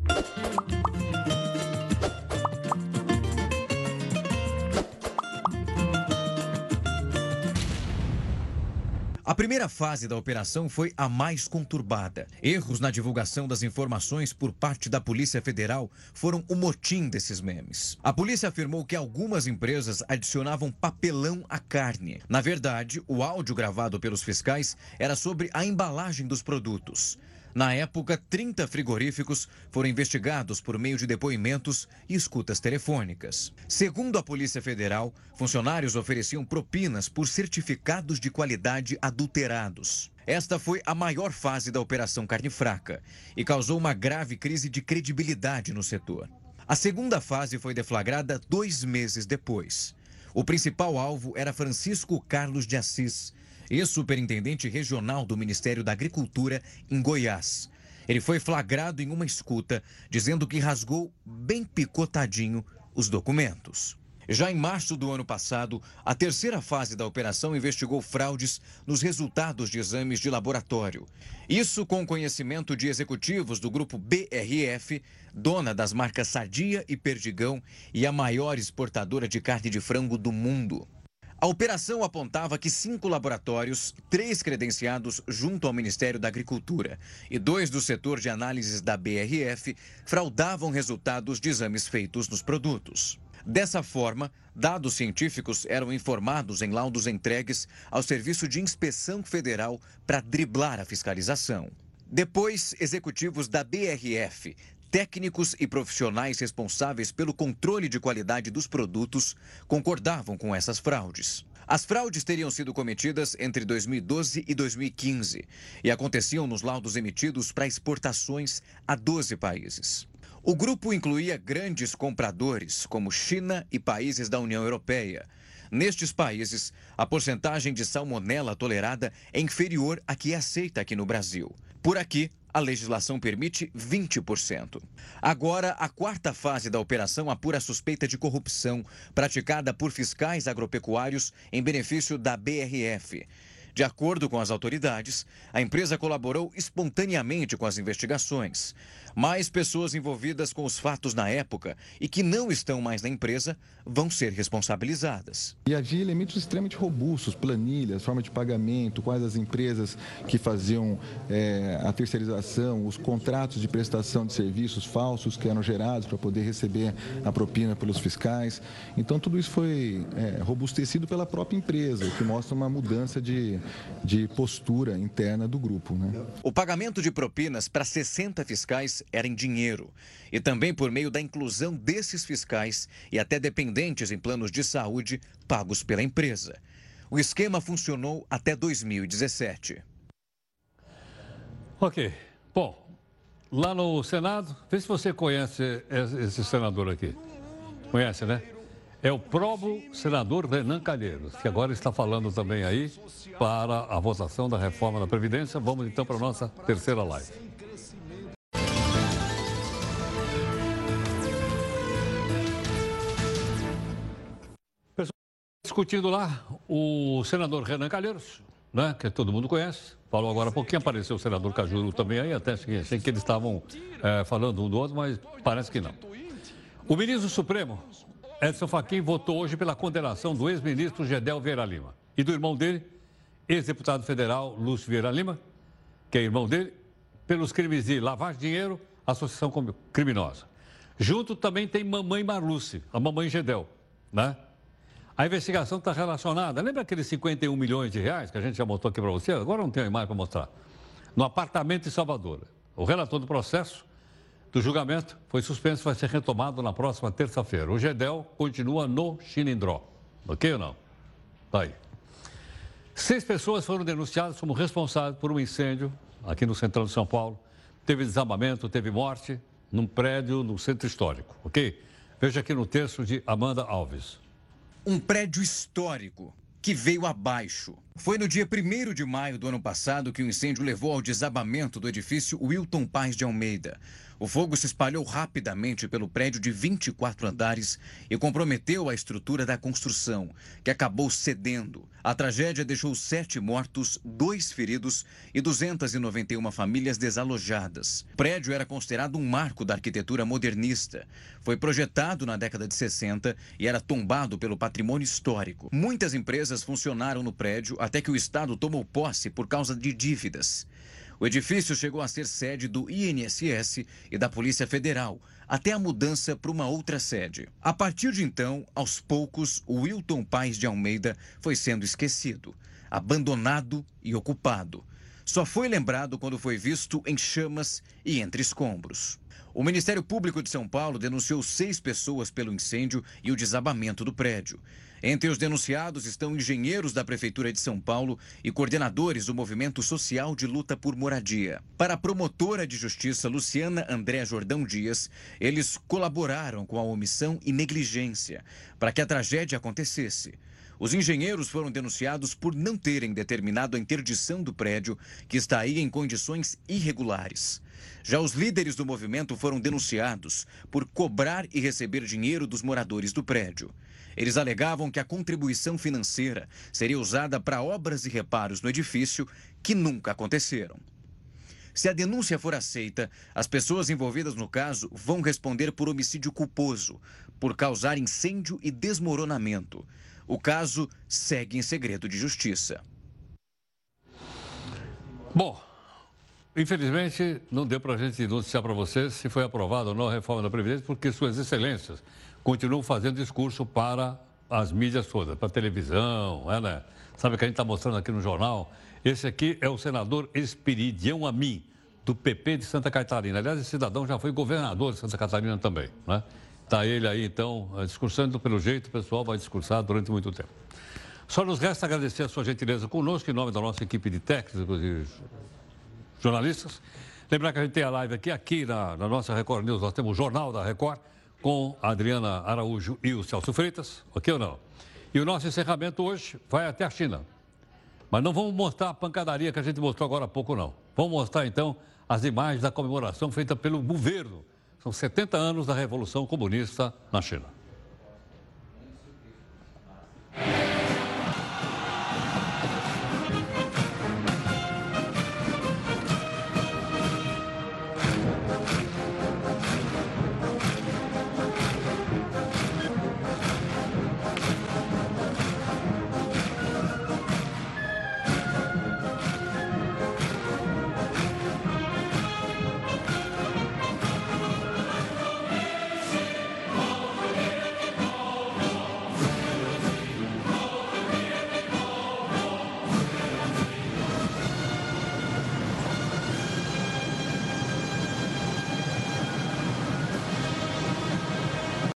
A primeira fase da operação foi a mais conturbada. Erros na divulgação das informações por parte da Polícia Federal foram o motim desses memes. A polícia afirmou que algumas empresas adicionavam papelão à carne. Na verdade, o áudio gravado pelos fiscais era sobre a embalagem dos produtos. Na época, 30 frigoríficos foram investigados por meio de depoimentos e escutas telefônicas. Segundo a Polícia Federal, funcionários ofereciam propinas por certificados de qualidade adulterados. Esta foi a maior fase da Operação Carne Fraca e causou uma grave crise de credibilidade no setor. A segunda fase foi deflagrada dois meses depois. O principal alvo era Francisco Carlos de Assis, ex-superintendente regional do Ministério da Agricultura em Goiás. Ele foi flagrado em uma escuta, dizendo que rasgou bem picotadinho os documentos. Já em março do ano passado, a terceira fase da operação investigou fraudes nos resultados de exames de laboratório. Isso com conhecimento de executivos do grupo BRF, dona das marcas Sadia e Perdigão e a maior exportadora de carne de frango do mundo. A operação apontava que cinco laboratórios, três credenciados junto ao Ministério da Agricultura e dois do setor de análises da BRF, fraudavam resultados de exames feitos nos produtos. Dessa forma, dados científicos eram informados em laudos entregues ao Serviço de Inspeção Federal para driblar a fiscalização. Depois, executivos da BRF técnicos e profissionais responsáveis pelo controle de qualidade dos produtos concordavam com essas fraudes. As fraudes teriam sido cometidas entre 2012 e 2015 e aconteciam nos laudos emitidos para exportações a 12 países. O grupo incluía grandes compradores, como China e países da União Europeia. Nestes países, a porcentagem de salmonela tolerada é inferior à que é aceita aqui no Brasil. Por aqui, a legislação permite 20%. Agora, a quarta fase da operação apura a suspeita de corrupção praticada por fiscais agropecuários em benefício da BRF. De acordo com as autoridades, a empresa colaborou espontaneamente com as investigações. Mais pessoas envolvidas com os fatos na época e que não estão mais na empresa vão ser responsabilizadas. E havia elementos extremamente robustos, planilhas, forma de pagamento, quais as empresas que faziam é, a terceirização, os contratos de prestação de serviços falsos que eram gerados para poder receber a propina pelos fiscais. Então, tudo isso foi é, robustecido pela própria empresa, o que mostra uma mudança de, de postura interna do grupo. Né? O pagamento de propinas para 60 fiscais era em dinheiro e também por meio da inclusão desses fiscais e até dependentes em planos de saúde pagos pela empresa. O esquema funcionou até 2017. Ok. Bom, lá no Senado, vê se você conhece esse senador aqui. Conhece, né? É o próprio senador Renan Calheiros, que agora está falando também aí para a votação da reforma da Previdência. Vamos então para a nossa terceira live. Discutindo lá o senador Renan Calheiros, né, que todo mundo conhece, falou agora há pouquinho, apareceu o senador Cajuru também aí, até achei, que eles estavam é, falando um do outro, mas parece que não. O ministro Supremo, Edson Fachin, votou hoje pela condenação do ex-ministro Gedel Vieira Lima e do irmão dele, ex-deputado federal Lúcio Vieira Lima, que é irmão dele, pelos crimes de lavagem de dinheiro, associação criminosa. Junto também tem mamãe Marluce, a mamãe Gedel, né? A investigação está relacionada. Lembra aqueles 51 milhões de reais que a gente já mostrou aqui para você? Agora não tem mais para mostrar. No apartamento em Salvador. O relator do processo do julgamento foi suspenso, vai ser retomado na próxima terça-feira. O Gedel continua no Chinindró. Ok ou não? Tá aí. Seis pessoas foram denunciadas como responsáveis por um incêndio aqui no central de São Paulo. Teve desabamento, teve morte num prédio no centro histórico, ok? Veja aqui no texto de Amanda Alves. Um prédio histórico que veio abaixo. Foi no dia 1 de maio do ano passado que o incêndio levou ao desabamento do edifício Wilton Paz de Almeida. O fogo se espalhou rapidamente pelo prédio de 24 andares e comprometeu a estrutura da construção, que acabou cedendo. A tragédia deixou sete mortos, dois feridos e 291 famílias desalojadas. O prédio era considerado um marco da arquitetura modernista. Foi projetado na década de 60 e era tombado pelo patrimônio histórico. Muitas empresas funcionaram no prédio até que o Estado tomou posse por causa de dívidas. O edifício chegou a ser sede do INSS e da Polícia Federal, até a mudança para uma outra sede. A partir de então, aos poucos, o Wilton Paz de Almeida foi sendo esquecido, abandonado e ocupado. Só foi lembrado quando foi visto em chamas e entre escombros. O Ministério Público de São Paulo denunciou seis pessoas pelo incêndio e o desabamento do prédio. Entre os denunciados estão engenheiros da Prefeitura de São Paulo e coordenadores do Movimento Social de Luta por Moradia. Para a promotora de justiça Luciana André Jordão Dias, eles colaboraram com a omissão e negligência para que a tragédia acontecesse. Os engenheiros foram denunciados por não terem determinado a interdição do prédio, que está aí em condições irregulares. Já os líderes do movimento foram denunciados por cobrar e receber dinheiro dos moradores do prédio. Eles alegavam que a contribuição financeira seria usada para obras e reparos no edifício que nunca aconteceram. Se a denúncia for aceita, as pessoas envolvidas no caso vão responder por homicídio culposo, por causar incêndio e desmoronamento. O caso segue em segredo de justiça. Bom, infelizmente não deu para a gente noticiar para vocês se foi aprovada ou não a reforma da Previdência, porque Suas Excelências continuam fazendo discurso para as mídias todas, para a televisão, é, né? Sabe que a gente está mostrando aqui no jornal? Esse aqui é o senador Espiridião Amin, do PP de Santa Catarina. Aliás, esse cidadão já foi governador de Santa Catarina também, né? Está ele aí, então, discursando pelo jeito, o pessoal vai discursar durante muito tempo. Só nos resta agradecer a sua gentileza conosco, em nome da nossa equipe de técnicos e jornalistas. Lembrar que a gente tem a live aqui, aqui na, na nossa Record News, nós temos o Jornal da Record com a Adriana Araújo e o Celso Freitas, ok ou não? E o nosso encerramento hoje vai até a China. Mas não vamos mostrar a pancadaria que a gente mostrou agora há pouco, não. Vamos mostrar, então, as imagens da comemoração feita pelo governo. São 70 anos da Revolução Comunista na China.